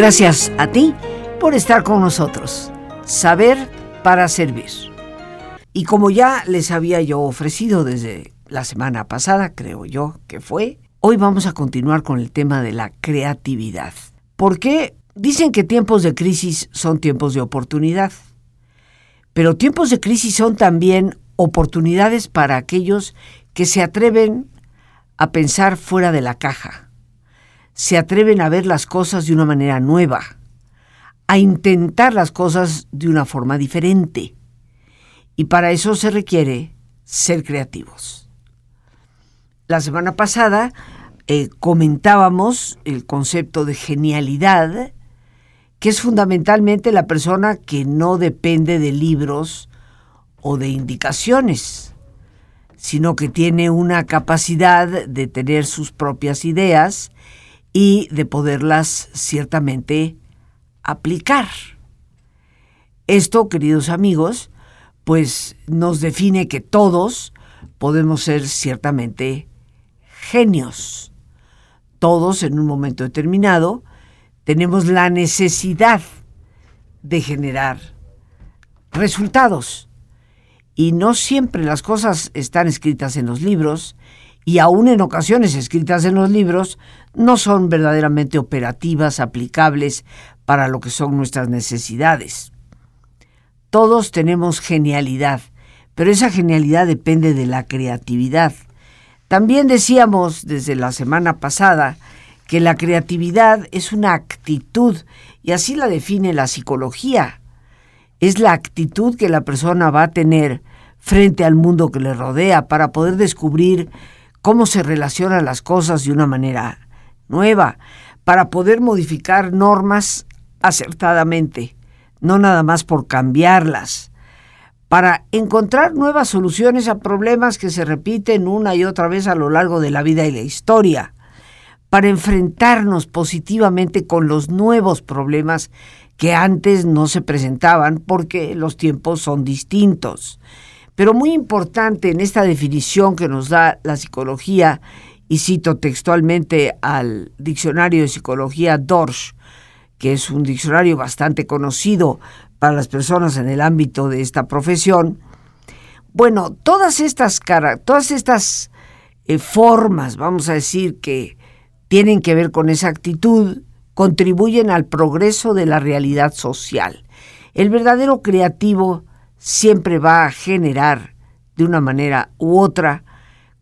Gracias a ti por estar con nosotros. Saber para servir. Y como ya les había yo ofrecido desde la semana pasada, creo yo que fue, hoy vamos a continuar con el tema de la creatividad. Porque dicen que tiempos de crisis son tiempos de oportunidad. Pero tiempos de crisis son también oportunidades para aquellos que se atreven a pensar fuera de la caja se atreven a ver las cosas de una manera nueva, a intentar las cosas de una forma diferente. Y para eso se requiere ser creativos. La semana pasada eh, comentábamos el concepto de genialidad, que es fundamentalmente la persona que no depende de libros o de indicaciones, sino que tiene una capacidad de tener sus propias ideas y de poderlas ciertamente aplicar. Esto, queridos amigos, pues nos define que todos podemos ser ciertamente genios. Todos en un momento determinado tenemos la necesidad de generar resultados. Y no siempre las cosas están escritas en los libros y aún en ocasiones escritas en los libros, no son verdaderamente operativas, aplicables para lo que son nuestras necesidades. Todos tenemos genialidad, pero esa genialidad depende de la creatividad. También decíamos desde la semana pasada que la creatividad es una actitud, y así la define la psicología. Es la actitud que la persona va a tener frente al mundo que le rodea para poder descubrir cómo se relacionan las cosas de una manera nueva, para poder modificar normas acertadamente, no nada más por cambiarlas, para encontrar nuevas soluciones a problemas que se repiten una y otra vez a lo largo de la vida y la historia, para enfrentarnos positivamente con los nuevos problemas que antes no se presentaban porque los tiempos son distintos pero muy importante en esta definición que nos da la psicología, y cito textualmente al diccionario de psicología Dorsch, que es un diccionario bastante conocido para las personas en el ámbito de esta profesión. Bueno, todas estas, todas estas eh, formas, vamos a decir, que tienen que ver con esa actitud, contribuyen al progreso de la realidad social. El verdadero creativo siempre va a generar de una manera u otra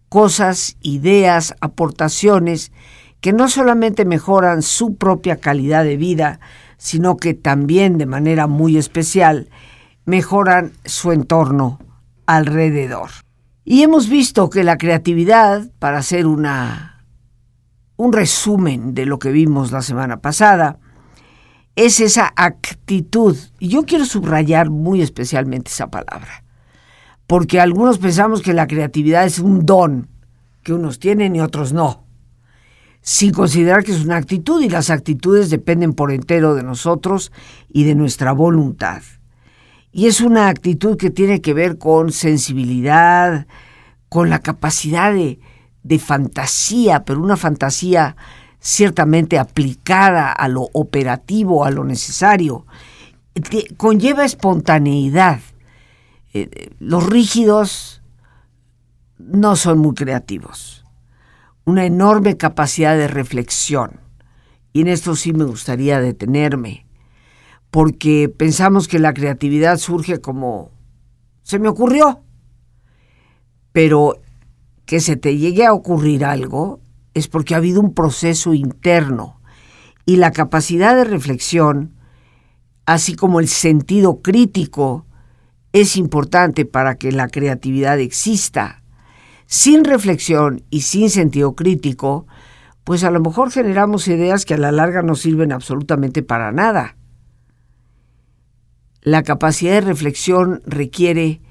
cosas, ideas, aportaciones que no solamente mejoran su propia calidad de vida, sino que también de manera muy especial mejoran su entorno alrededor. Y hemos visto que la creatividad, para hacer una, un resumen de lo que vimos la semana pasada, es esa actitud. Y yo quiero subrayar muy especialmente esa palabra, porque algunos pensamos que la creatividad es un don que unos tienen y otros no, sin considerar que es una actitud y las actitudes dependen por entero de nosotros y de nuestra voluntad. Y es una actitud que tiene que ver con sensibilidad, con la capacidad de, de fantasía, pero una fantasía ciertamente aplicada a lo operativo, a lo necesario, conlleva espontaneidad. Eh, los rígidos no son muy creativos. Una enorme capacidad de reflexión. Y en esto sí me gustaría detenerme, porque pensamos que la creatividad surge como se me ocurrió. Pero que se te llegue a ocurrir algo es porque ha habido un proceso interno y la capacidad de reflexión, así como el sentido crítico, es importante para que la creatividad exista. Sin reflexión y sin sentido crítico, pues a lo mejor generamos ideas que a la larga no sirven absolutamente para nada. La capacidad de reflexión requiere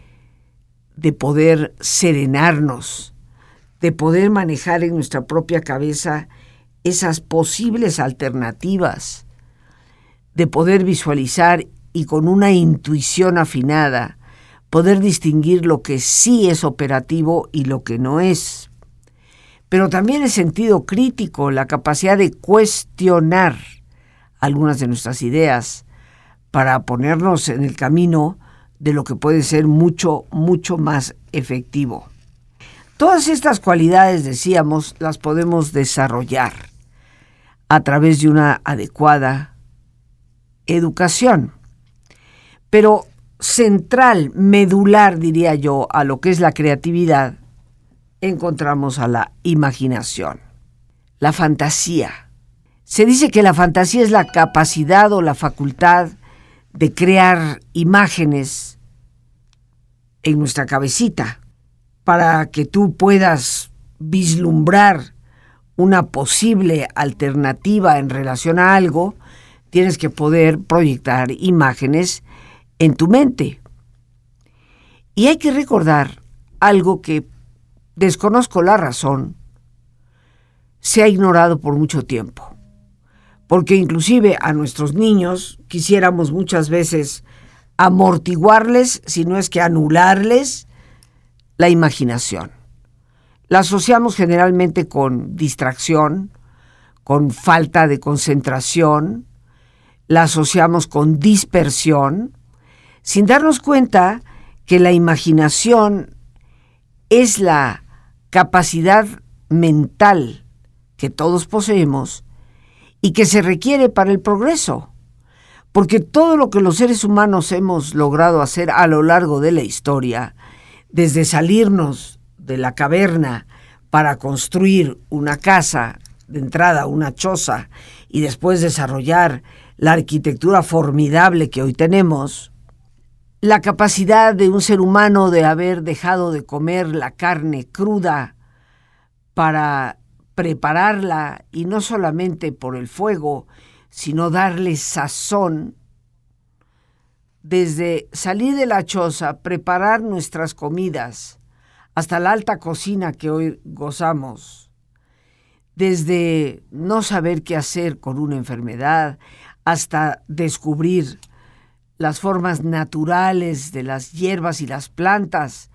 de poder serenarnos, de poder manejar en nuestra propia cabeza esas posibles alternativas, de poder visualizar y con una intuición afinada, poder distinguir lo que sí es operativo y lo que no es. Pero también el sentido crítico, la capacidad de cuestionar algunas de nuestras ideas para ponernos en el camino de lo que puede ser mucho, mucho más efectivo. Todas estas cualidades, decíamos, las podemos desarrollar a través de una adecuada educación. Pero central, medular, diría yo, a lo que es la creatividad, encontramos a la imaginación, la fantasía. Se dice que la fantasía es la capacidad o la facultad de crear imágenes en nuestra cabecita para que tú puedas vislumbrar una posible alternativa en relación a algo, tienes que poder proyectar imágenes en tu mente. Y hay que recordar algo que desconozco la razón, se ha ignorado por mucho tiempo. Porque inclusive a nuestros niños quisiéramos muchas veces amortiguarles, si no es que anularles, la imaginación. La asociamos generalmente con distracción, con falta de concentración, la asociamos con dispersión, sin darnos cuenta que la imaginación es la capacidad mental que todos poseemos y que se requiere para el progreso. Porque todo lo que los seres humanos hemos logrado hacer a lo largo de la historia, desde salirnos de la caverna para construir una casa, de entrada una choza, y después desarrollar la arquitectura formidable que hoy tenemos, la capacidad de un ser humano de haber dejado de comer la carne cruda para prepararla y no solamente por el fuego, sino darle sazón, desde salir de la choza, preparar nuestras comidas, hasta la alta cocina que hoy gozamos, desde no saber qué hacer con una enfermedad, hasta descubrir las formas naturales de las hierbas y las plantas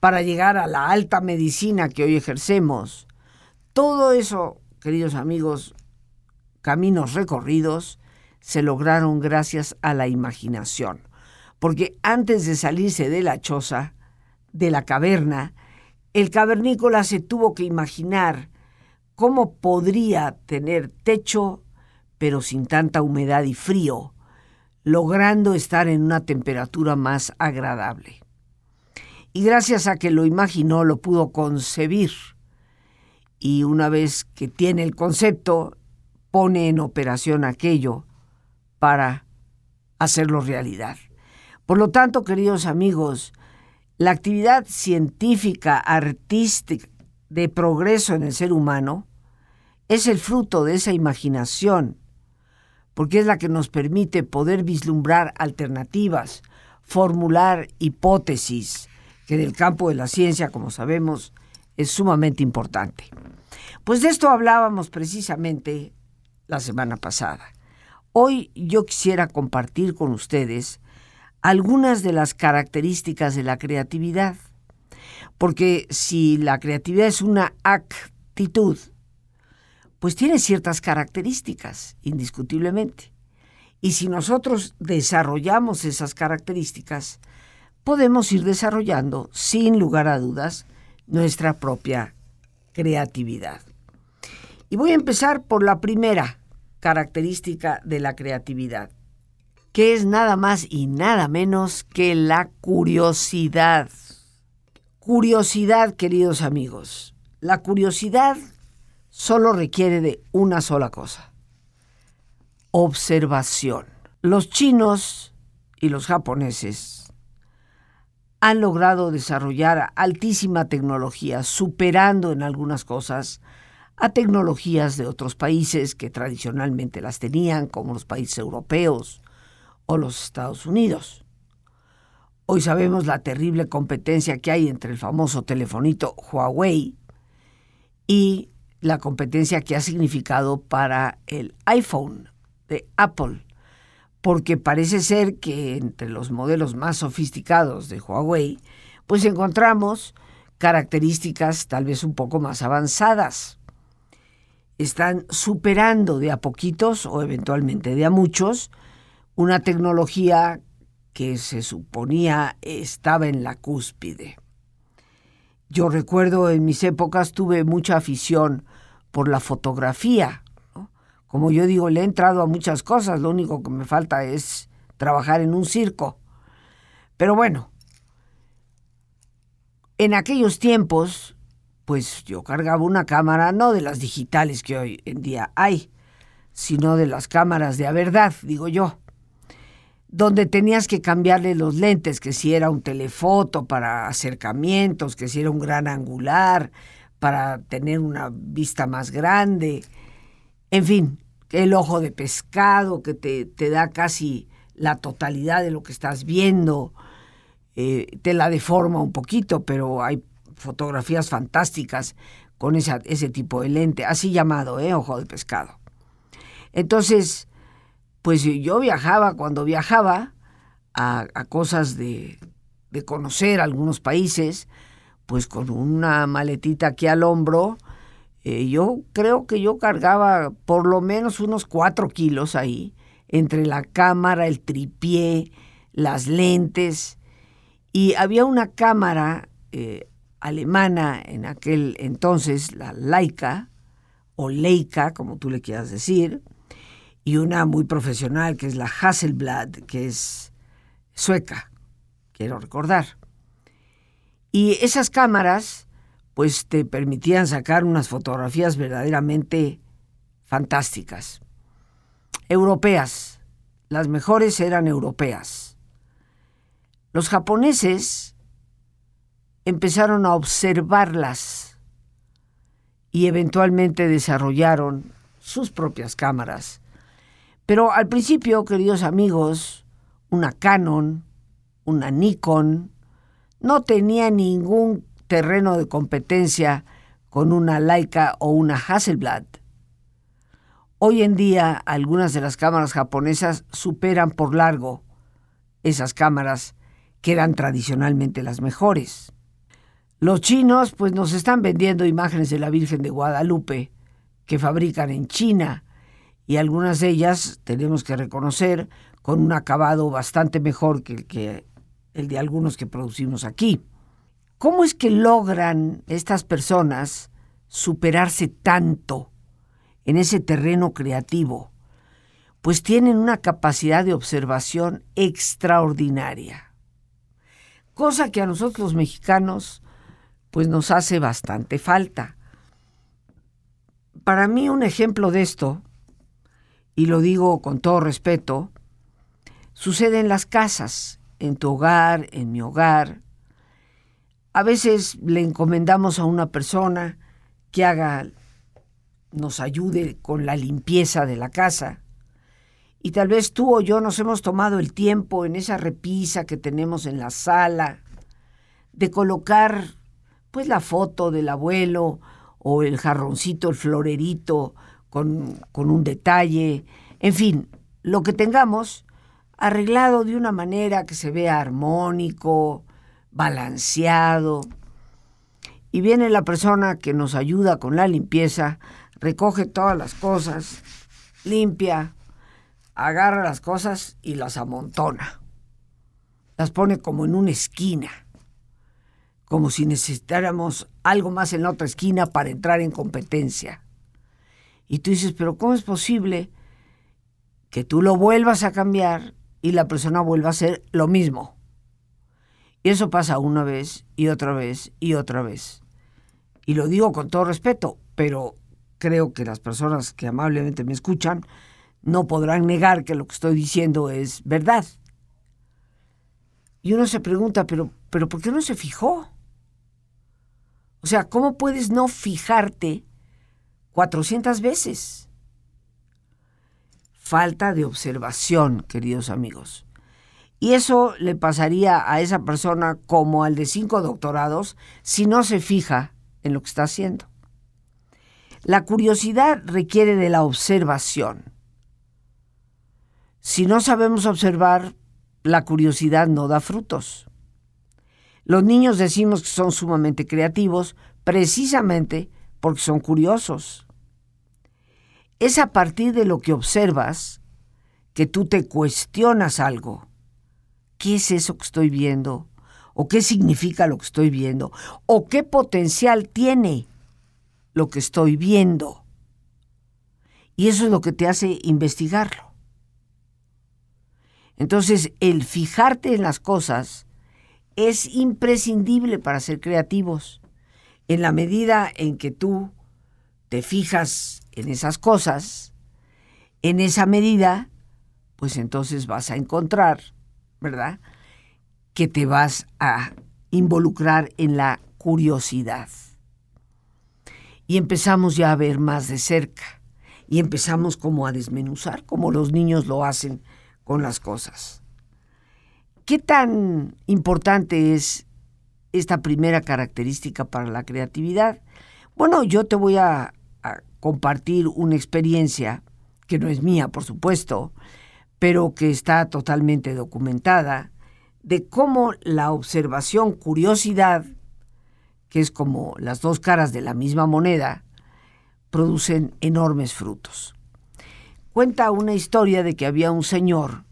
para llegar a la alta medicina que hoy ejercemos. Todo eso, queridos amigos, caminos recorridos, se lograron gracias a la imaginación. Porque antes de salirse de la choza, de la caverna, el cavernícola se tuvo que imaginar cómo podría tener techo, pero sin tanta humedad y frío, logrando estar en una temperatura más agradable. Y gracias a que lo imaginó, lo pudo concebir. Y una vez que tiene el concepto, pone en operación aquello para hacerlo realidad. Por lo tanto, queridos amigos, la actividad científica, artística, de progreso en el ser humano, es el fruto de esa imaginación porque es la que nos permite poder vislumbrar alternativas, formular hipótesis, que del campo de la ciencia, como sabemos, es sumamente importante. Pues de esto hablábamos precisamente la semana pasada. Hoy yo quisiera compartir con ustedes algunas de las características de la creatividad, porque si la creatividad es una actitud, pues tiene ciertas características, indiscutiblemente. Y si nosotros desarrollamos esas características, podemos ir desarrollando, sin lugar a dudas, nuestra propia creatividad. Y voy a empezar por la primera característica de la creatividad, que es nada más y nada menos que la curiosidad. Curiosidad, queridos amigos. La curiosidad solo requiere de una sola cosa, observación. Los chinos y los japoneses han logrado desarrollar altísima tecnología, superando en algunas cosas a tecnologías de otros países que tradicionalmente las tenían, como los países europeos o los Estados Unidos. Hoy sabemos la terrible competencia que hay entre el famoso telefonito Huawei y la competencia que ha significado para el iPhone de Apple, porque parece ser que entre los modelos más sofisticados de Huawei, pues encontramos características tal vez un poco más avanzadas. Están superando de a poquitos o eventualmente de a muchos una tecnología que se suponía estaba en la cúspide. Yo recuerdo en mis épocas tuve mucha afición por la fotografía. Como yo digo, le he entrado a muchas cosas, lo único que me falta es trabajar en un circo. Pero bueno, en aquellos tiempos, pues yo cargaba una cámara, no de las digitales que hoy en día hay, sino de las cámaras de a verdad, digo yo donde tenías que cambiarle los lentes, que si era un telefoto para acercamientos, que si era un gran angular para tener una vista más grande, en fin, el ojo de pescado que te, te da casi la totalidad de lo que estás viendo, eh, te la deforma un poquito, pero hay fotografías fantásticas con ese tipo de lente, así llamado, ¿eh? ojo de pescado. Entonces, pues yo viajaba cuando viajaba a, cosas de, conocer algunos países, pues con una maletita aquí al hombro, eh, yo creo que yo cargaba por lo menos unos cuatro kilos ahí, entre la cámara, el tripié, las lentes, y había una cámara eh, alemana en aquel entonces, la Leica, o Leica, como tú le quieras decir, y una muy profesional que es la Hasselblad, que es sueca, quiero recordar. Y esas cámaras pues te permitían sacar unas fotografías verdaderamente fantásticas. Europeas, las mejores eran europeas. Los japoneses empezaron a observarlas y eventualmente desarrollaron sus propias cámaras pero al principio, queridos amigos, una Canon, una Nikon, no tenía ningún terreno de competencia con una Leica o una Hasselblad. Hoy en día algunas de las cámaras japonesas superan por largo esas cámaras que eran tradicionalmente las mejores. Los chinos pues nos están vendiendo imágenes de la Virgen de Guadalupe que fabrican en China y algunas de ellas tenemos que reconocer con un acabado bastante mejor que el, que el de algunos que producimos aquí. ¿Cómo es que logran estas personas superarse tanto en ese terreno creativo? Pues tienen una capacidad de observación extraordinaria, cosa que a nosotros los mexicanos pues nos hace bastante falta. Para mí un ejemplo de esto y lo digo con todo respeto, sucede en las casas, en tu hogar, en mi hogar. A veces le encomendamos a una persona que haga, nos ayude con la limpieza de la casa. Y tal vez tú o yo nos hemos tomado el tiempo en esa repisa que tenemos en la sala de colocar pues la foto del abuelo o el jarroncito, el florerito con, un detalle, en fin, lo que tengamos arreglado de una manera que se vea armónico, balanceado. Y viene la persona que nos ayuda con la limpieza, recoge todas las cosas, limpia, agarra las cosas y las amontona. Las pone como en una esquina, como si necesitáramos algo más en la otra esquina para entrar en competencia. Y tú dices, pero ¿cómo es posible que tú lo vuelvas a cambiar y la persona vuelva a hacer lo mismo? Y eso pasa una vez y otra vez y otra vez. Y lo digo con todo respeto, pero creo que las personas que amablemente me escuchan no podrán negar que lo que estoy diciendo es verdad. Y uno se pregunta, pero, pero ¿por qué no se fijó? O sea, ¿cómo puedes no fijarte 400 veces. Falta de observación, queridos amigos. Y eso le pasaría a esa persona como al de cinco doctorados si no se fija en lo que está haciendo. La curiosidad requiere de la observación. Si no sabemos observar, la curiosidad no da frutos. Los niños decimos que son sumamente creativos precisamente porque son curiosos. es a partir de lo que observas que tú te cuestionas algo. ¿Qué es eso que estoy viendo? ¿O qué significa lo que estoy viendo? ¿O qué potencial tiene lo que estoy viendo? Y eso es lo que te hace investigarlo. Entonces, el fijarte en las cosas es imprescindible para ser creativos. En la medida en que tú te fijas en esas cosas, en esa medida, pues entonces vas a encontrar, ¿verdad? Que te vas a involucrar en la curiosidad. Y empezamos ya a ver más de cerca y empezamos como a desmenuzar, como los niños lo hacen con las cosas. ¿Qué tan importante es esta primera característica para la creatividad? Bueno, yo te voy a, a compartir una experiencia que no es mía, por supuesto, pero que está totalmente documentada, de cómo la observación curiosidad, que es como las dos caras de la misma moneda, producen enormes frutos. Cuenta una historia de que había un señor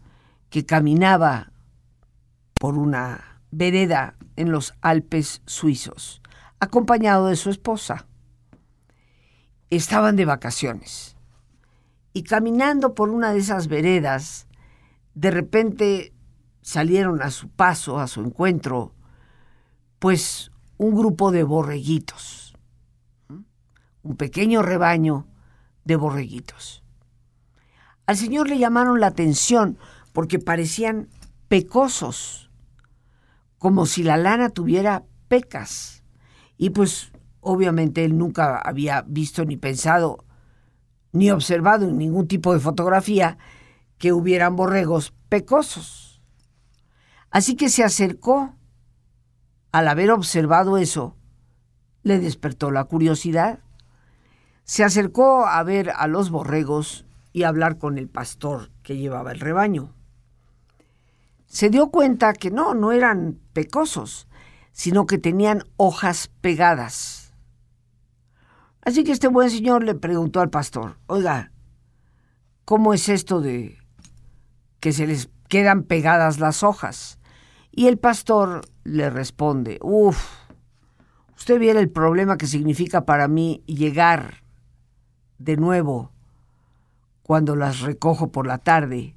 que caminaba por una vereda en los Alpes suizos, acompañado de su esposa. Estaban de vacaciones y caminando por una de esas veredas, de repente salieron a su paso, a su encuentro, pues un grupo de borreguitos un pequeño rebaño de borreguitos. Al Señor le llamaron la atención porque parecían pecosos, como si la lana tuviera pecas. Y pues obviamente él nunca había visto ni pensado ni observado en ningún tipo de fotografía que hubieran borregos pecosos. Así que se acercó. Al haber observado eso, le despertó la curiosidad se acercó a ver a los borregos y a hablar con el pastor que llevaba el rebaño. Se dio cuenta que no, no eran pecosos, sino que tenían hojas pegadas. Así que este buen señor le preguntó al pastor, oiga, ¿cómo es esto de que se les quedan pegadas las hojas? Y el pastor le responde, uff, usted viera el problema que significa para mí llegar de nuevo cuando las recojo por la tarde,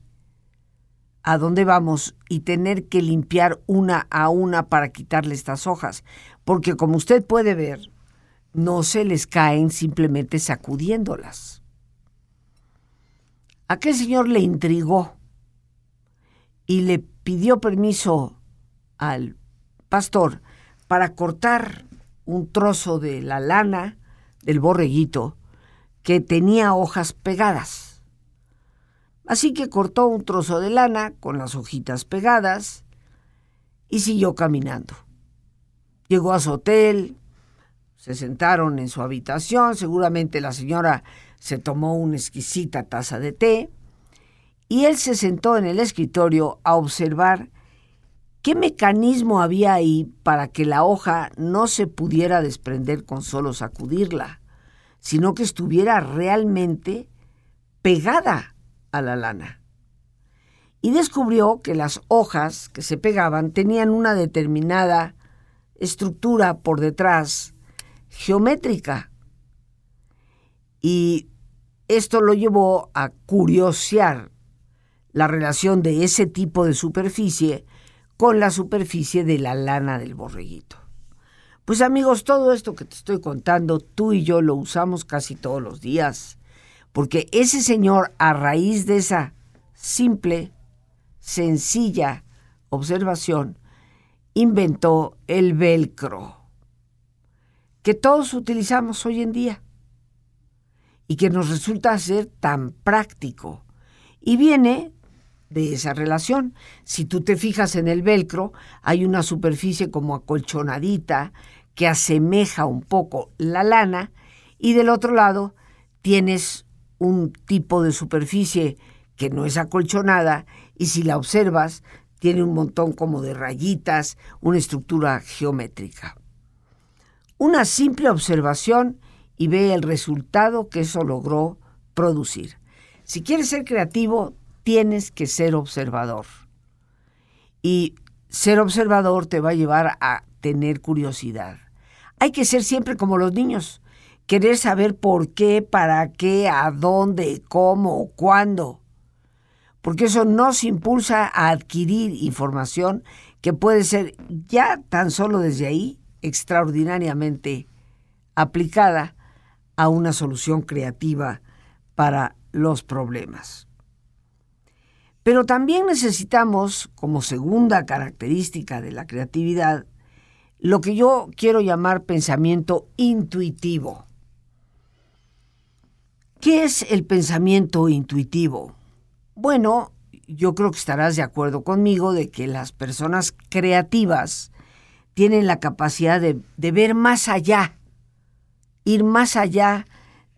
a dónde vamos y tener que limpiar una a una para quitarle estas hojas, porque como usted puede ver, no se les caen simplemente sacudiéndolas. Aquel señor le intrigó y le pidió permiso al pastor para cortar un trozo de la lana del borreguito que tenía hojas pegadas. Así que cortó un trozo de lana con las hojitas pegadas y siguió caminando. Llegó a su hotel, se sentaron en su habitación, seguramente la señora se tomó una exquisita taza de té y él se sentó en el escritorio a observar qué mecanismo había ahí para que la hoja no se pudiera desprender con solo sacudirla sino que estuviera realmente pegada a la lana. Y descubrió que las hojas que se pegaban tenían una determinada estructura por detrás geométrica. Y esto lo llevó a curiosear la relación de ese tipo de superficie con la superficie de la lana del borreguito. Pues amigos, todo esto que te estoy contando, tú y yo lo usamos casi todos los días, porque ese señor, a raíz de esa simple, sencilla observación, inventó el velcro, que todos utilizamos hoy en día y que nos resulta ser tan práctico. Y viene de esa relación. Si tú te fijas en el velcro, hay una superficie como acolchonadita que asemeja un poco la lana y del otro lado tienes un tipo de superficie que no es acolchonada y si la observas tiene un montón como de rayitas, una estructura geométrica. Una simple observación y ve el resultado que eso logró producir. Si quieres ser creativo, tienes que ser observador. Y ser observador te va a llevar a tener curiosidad. Hay que ser siempre como los niños, querer saber por qué, para qué, a dónde, cómo, cuándo. Porque eso nos impulsa a adquirir información que puede ser ya tan solo desde ahí extraordinariamente aplicada a una solución creativa para los problemas. Pero también necesitamos, como segunda característica de la creatividad, lo que yo quiero llamar pensamiento intuitivo. ¿Qué es el pensamiento intuitivo? Bueno, yo creo que estarás de acuerdo conmigo de que las personas creativas tienen la capacidad de, de ver más allá, ir más allá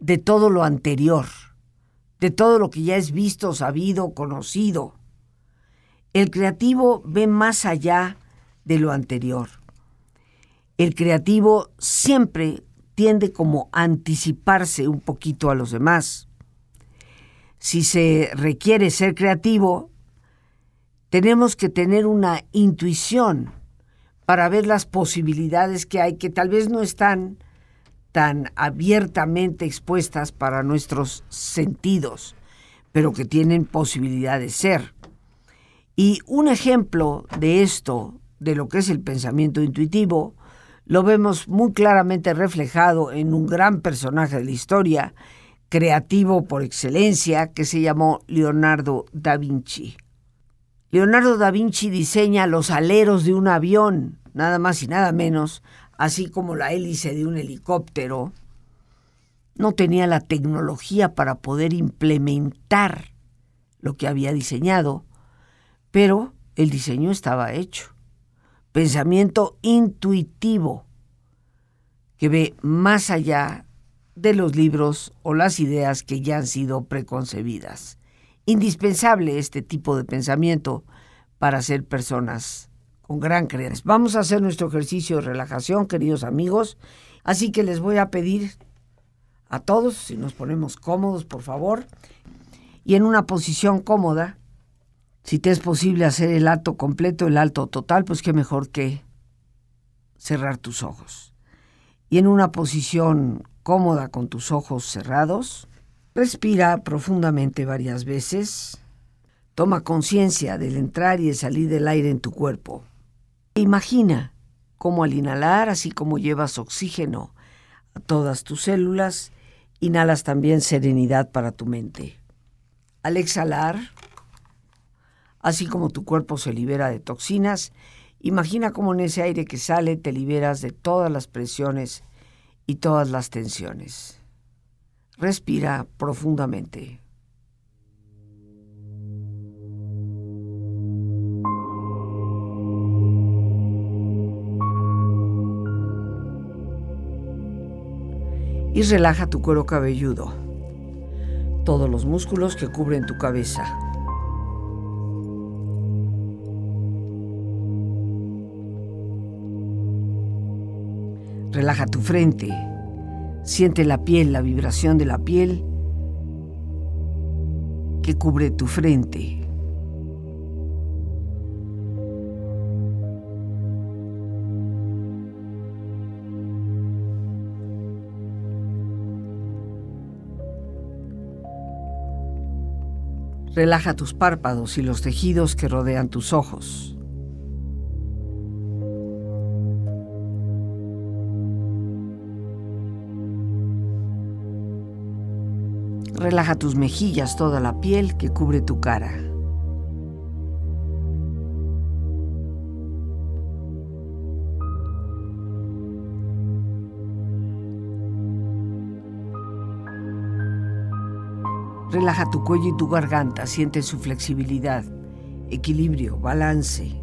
de todo lo anterior, de todo lo que ya es visto, sabido, conocido. El creativo ve más allá de lo anterior. El creativo siempre tiende como anticiparse un poquito a los demás si se requiere ser creativo, tenemos que tener una intuición para ver las posibilidades que hay que tal vez no están tan abiertamente expuestas para nuestros sentidos, pero que tienen posibilidad de ser. Y un ejemplo de esto, de lo que es el pensamiento intuitivo, lo vemos muy claramente reflejado en un gran personaje de la historia, creativo por excelencia que se llamó Leonardo da Vinci. Leonardo da Vinci diseña los aleros de un avión, nada más y nada menos, así como la hélice de un helicóptero. No tenía la tecnología para poder implementar lo que había diseñado, pero el diseño estaba hecho. Pensamiento intuitivo que ve más allá de los libros o las ideas que ya han sido preconcebidas. Indispensable este tipo de pensamiento para ser personas con gran creencia. Vamos a hacer nuestro ejercicio de relajación, queridos amigos, así que les voy a pedir a todos, si nos ponemos cómodos, por favor, y en una posición cómoda, si te es posible hacer el alto completo, el alto total, pues qué mejor que cerrar tus ojos. Y en una posición cómoda con tus ojos cerrados. Respira profundamente varias veces. Toma conciencia del entrar y el salir del aire en tu cuerpo. Imagina cómo al inhalar, así como llevas oxígeno a todas tus células, inhalas también serenidad para tu mente. Al exhalar, así como tu cuerpo se libera de toxinas, imagina cómo en ese aire que sale te liberas de todas las presiones y todas las tensiones. Respira profundamente. Y relaja tu cuero cabelludo, todos los músculos que cubren tu cabeza. Relaja tu frente. Siente la piel, la vibración de la piel que cubre tu frente. Relaja tus párpados y los tejidos que rodean tus ojos. Relaja tus mejillas, toda la piel que cubre tu cara. Relaja tu cuello y tu garganta, siente su flexibilidad, equilibrio, balance.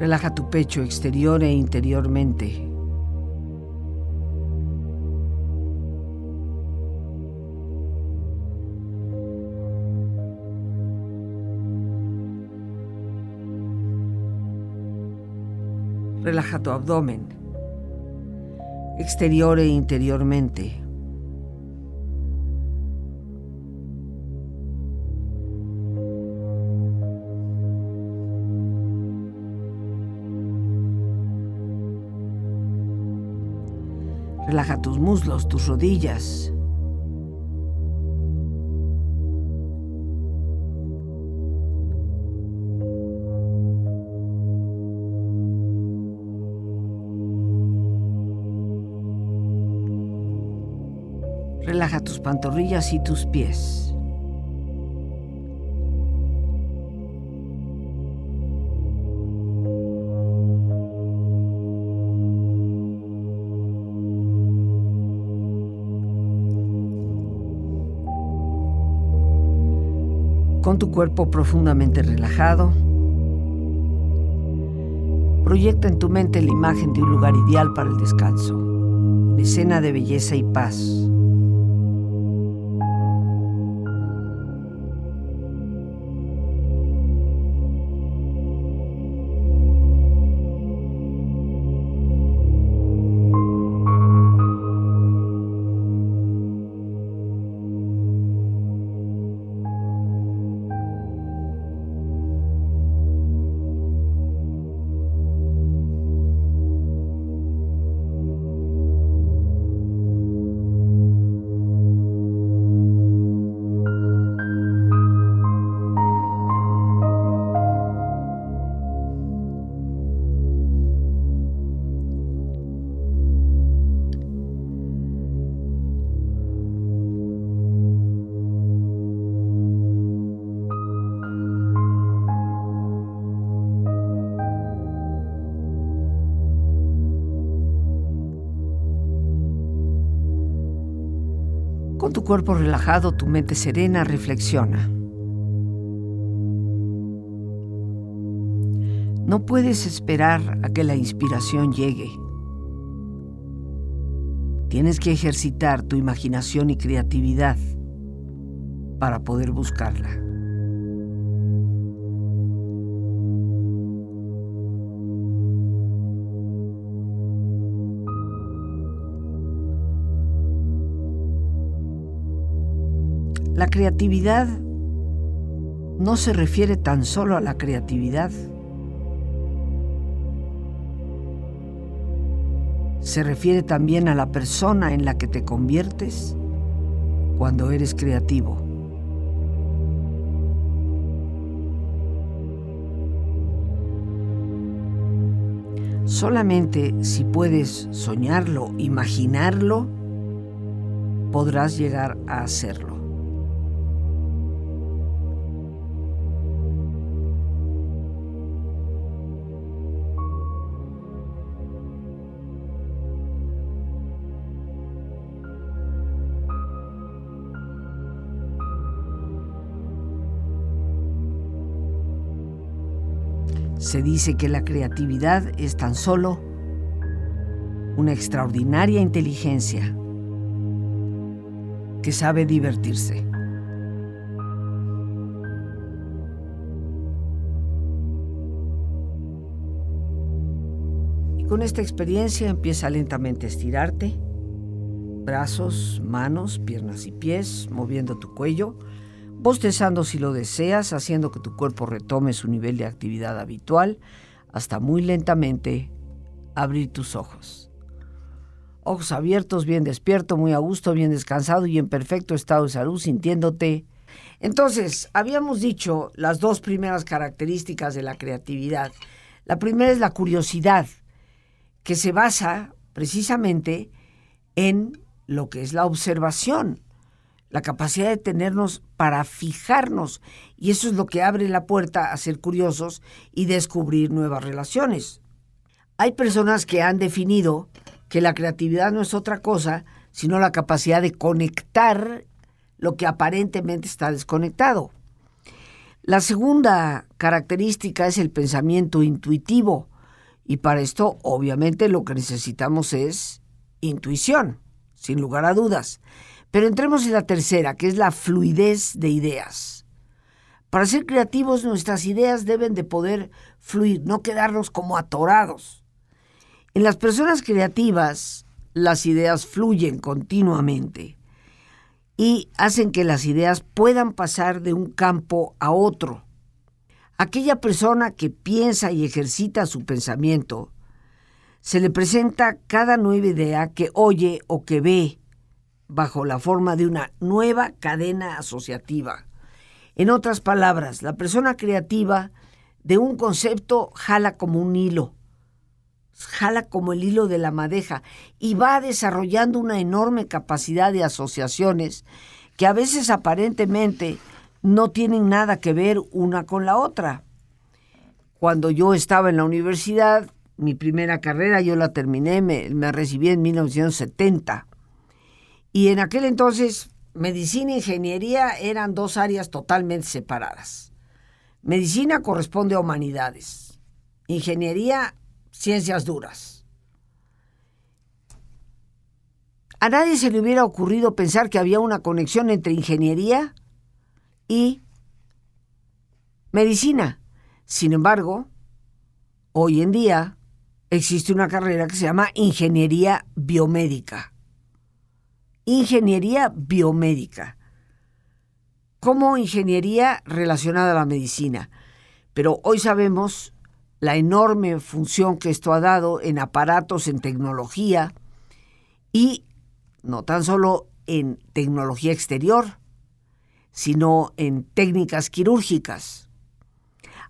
Relaja tu pecho exterior e interiormente. Relaja tu abdomen, exterior e interiormente. Relaja tus muslos, tus rodillas. Relaja tus pantorrillas y tus pies. Con tu cuerpo profundamente relajado. Proyecta en tu mente la imagen de un lugar ideal para el descanso, una escena de belleza y paz. Con tu cuerpo relajado, tu mente serena, reflexiona. No puedes esperar a que la inspiración llegue. Tienes que ejercitar tu imaginación y creatividad para poder buscarla. Creatividad no se refiere tan solo a la creatividad. Se refiere también a la persona en la que te conviertes cuando eres creativo. Solamente si puedes soñarlo, imaginarlo, podrás llegar a hacerlo. Se dice que la creatividad es tan solo una extraordinaria inteligencia que sabe divertirse. Y con esta experiencia empieza lentamente a estirarte, brazos, manos, piernas y pies, moviendo tu cuello, bostezando si lo deseas, haciendo que tu cuerpo retome su nivel de actividad habitual, hasta muy lentamente abrir tus ojos. Ojos abiertos, bien despierto, muy a gusto, bien descansado y en perfecto estado de salud, sintiéndote. Entonces, habíamos dicho las dos primeras características de la creatividad. La primera es la curiosidad, que se basa precisamente en lo que es la observación, la capacidad de tenernos para fijarnos. Y eso es lo que abre la puerta a ser curiosos y descubrir nuevas relaciones. Hay personas que han definido que la creatividad no es otra cosa sino la capacidad de conectar lo que aparentemente está desconectado. La segunda característica es el pensamiento intuitivo y para esto obviamente lo que necesitamos es intuición, sin lugar a dudas. Pero entremos en la tercera, que es la fluidez de ideas. Para ser creativos nuestras ideas deben de poder fluir, no quedarnos como atorados. En las personas creativas las ideas fluyen continuamente y hacen que las ideas puedan pasar de un campo a otro. Aquella persona que piensa y ejercita su pensamiento, se le presenta cada nueva idea que oye o que ve bajo la forma de una nueva cadena asociativa. En otras palabras, la persona creativa de un concepto jala como un hilo jala como el hilo de la madeja y va desarrollando una enorme capacidad de asociaciones que a veces aparentemente no tienen nada que ver una con la otra. Cuando yo estaba en la universidad, mi primera carrera yo la terminé, me, me recibí en 1970. Y en aquel entonces, medicina e ingeniería eran dos áreas totalmente separadas. Medicina corresponde a humanidades. Ingeniería ciencias duras. A nadie se le hubiera ocurrido pensar que había una conexión entre ingeniería y medicina. Sin embargo, hoy en día existe una carrera que se llama ingeniería biomédica. Ingeniería biomédica. Como ingeniería relacionada a la medicina. Pero hoy sabemos la enorme función que esto ha dado en aparatos, en tecnología y no tan solo en tecnología exterior, sino en técnicas quirúrgicas.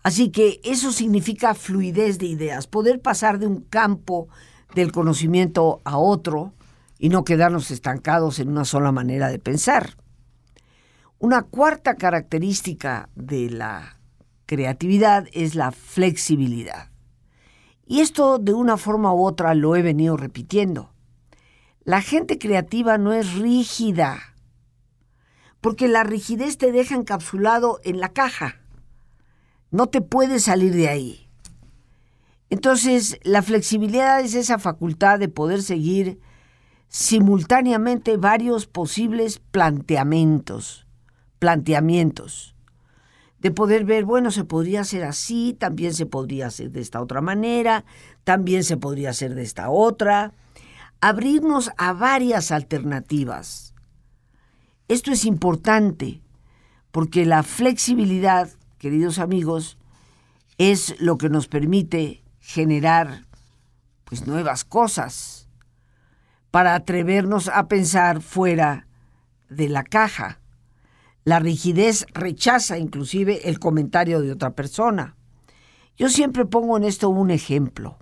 Así que eso significa fluidez de ideas, poder pasar de un campo del conocimiento a otro y no quedarnos estancados en una sola manera de pensar. Una cuarta característica de la creatividad es la flexibilidad. Y esto de una forma u otra lo he venido repitiendo. La gente creativa no es rígida, porque la rigidez te deja encapsulado en la caja. No te puedes salir de ahí. Entonces, la flexibilidad es esa facultad de poder seguir simultáneamente varios posibles planteamientos, planteamientos de poder ver, bueno, se podría hacer así, también se podría hacer de esta otra manera, también se podría hacer de esta otra, abrirnos a varias alternativas. Esto es importante porque la flexibilidad, queridos amigos, es lo que nos permite generar pues nuevas cosas para atrevernos a pensar fuera de la caja. La rigidez rechaza inclusive el comentario de otra persona. Yo siempre pongo en esto un ejemplo.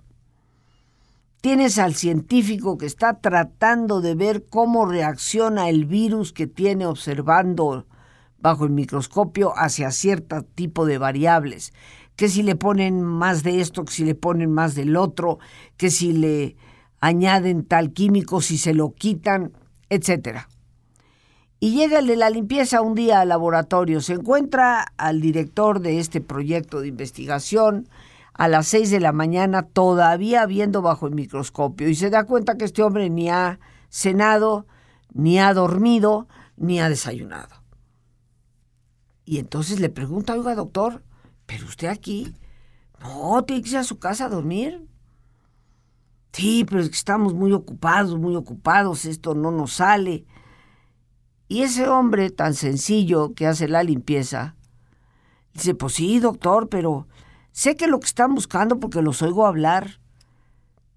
Tienes al científico que está tratando de ver cómo reacciona el virus que tiene observando bajo el microscopio hacia cierto tipo de variables, que si le ponen más de esto, que si le ponen más del otro, que si le añaden tal químico, si se lo quitan, etcétera. Y llega el de la limpieza un día al laboratorio, se encuentra al director de este proyecto de investigación a las seis de la mañana todavía viendo bajo el microscopio y se da cuenta que este hombre ni ha cenado, ni ha dormido, ni ha desayunado. Y entonces le pregunta, oiga doctor, ¿pero usted aquí? No, tiene que irse a su casa a dormir. Sí, pero es que estamos muy ocupados, muy ocupados, esto no nos sale. Y ese hombre tan sencillo que hace la limpieza, dice, pues sí, doctor, pero sé que lo que están buscando porque los oigo hablar.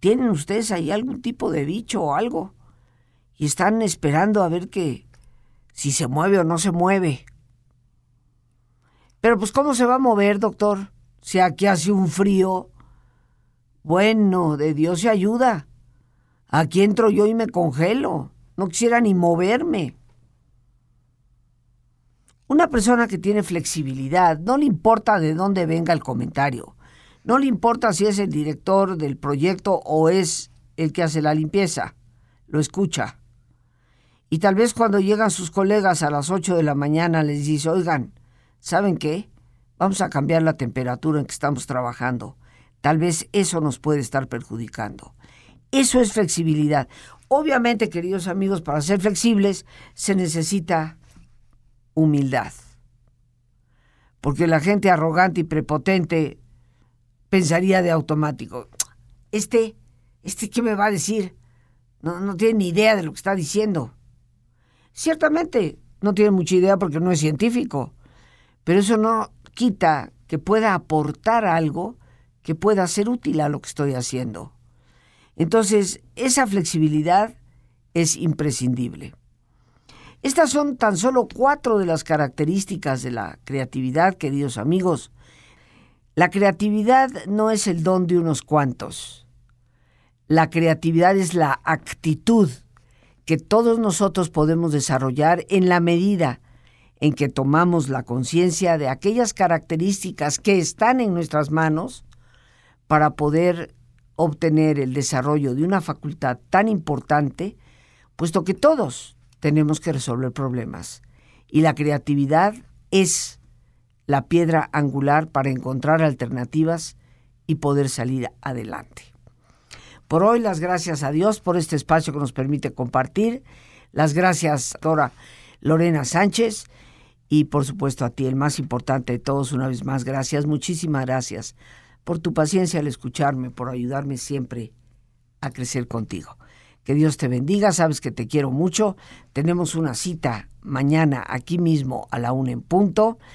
¿Tienen ustedes ahí algún tipo de bicho o algo? Y están esperando a ver que si se mueve o no se mueve. Pero pues ¿cómo se va a mover, doctor? Si aquí hace un frío. Bueno, de Dios se ayuda. Aquí entro yo y me congelo. no quisiera ni moverme. Una persona que tiene flexibilidad, no le importa de dónde venga el comentario, no le importa si es el director del proyecto o es el que hace la limpieza, lo escucha. Y tal vez cuando llegan sus colegas a las 8 de la mañana les dice, oigan, ¿saben qué? Vamos a cambiar la temperatura en que estamos trabajando. Tal vez eso nos puede estar perjudicando. Eso es flexibilidad. Obviamente, queridos amigos, para ser flexibles se necesita humildad. Porque la gente arrogante y prepotente pensaría de automático, este, este, ¿qué me va a decir? No, no tiene ni idea de lo que está diciendo. Ciertamente, no tiene mucha idea porque no es científico, pero eso no quita que pueda aportar algo que pueda ser útil a lo que estoy haciendo. Entonces, esa flexibilidad es imprescindible. Estas son tan solo cuatro de las características de la creatividad, queridos amigos. La creatividad no es el don de unos cuantos. La creatividad es la actitud que todos nosotros podemos desarrollar en la medida en que tomamos la conciencia de aquellas características que están en nuestras manos para poder obtener el desarrollo de una facultad tan importante, puesto que todos tenemos que resolver problemas. Y la creatividad es la piedra angular para encontrar alternativas y poder salir adelante. Por hoy las gracias a Dios por este espacio que nos permite compartir. Las gracias, doctora Lorena Sánchez. Y por supuesto a ti, el más importante de todos, una vez más, gracias, muchísimas gracias por tu paciencia al escucharme, por ayudarme siempre a crecer contigo. Que Dios te bendiga, sabes que te quiero mucho. Tenemos una cita mañana aquí mismo a la una en punto.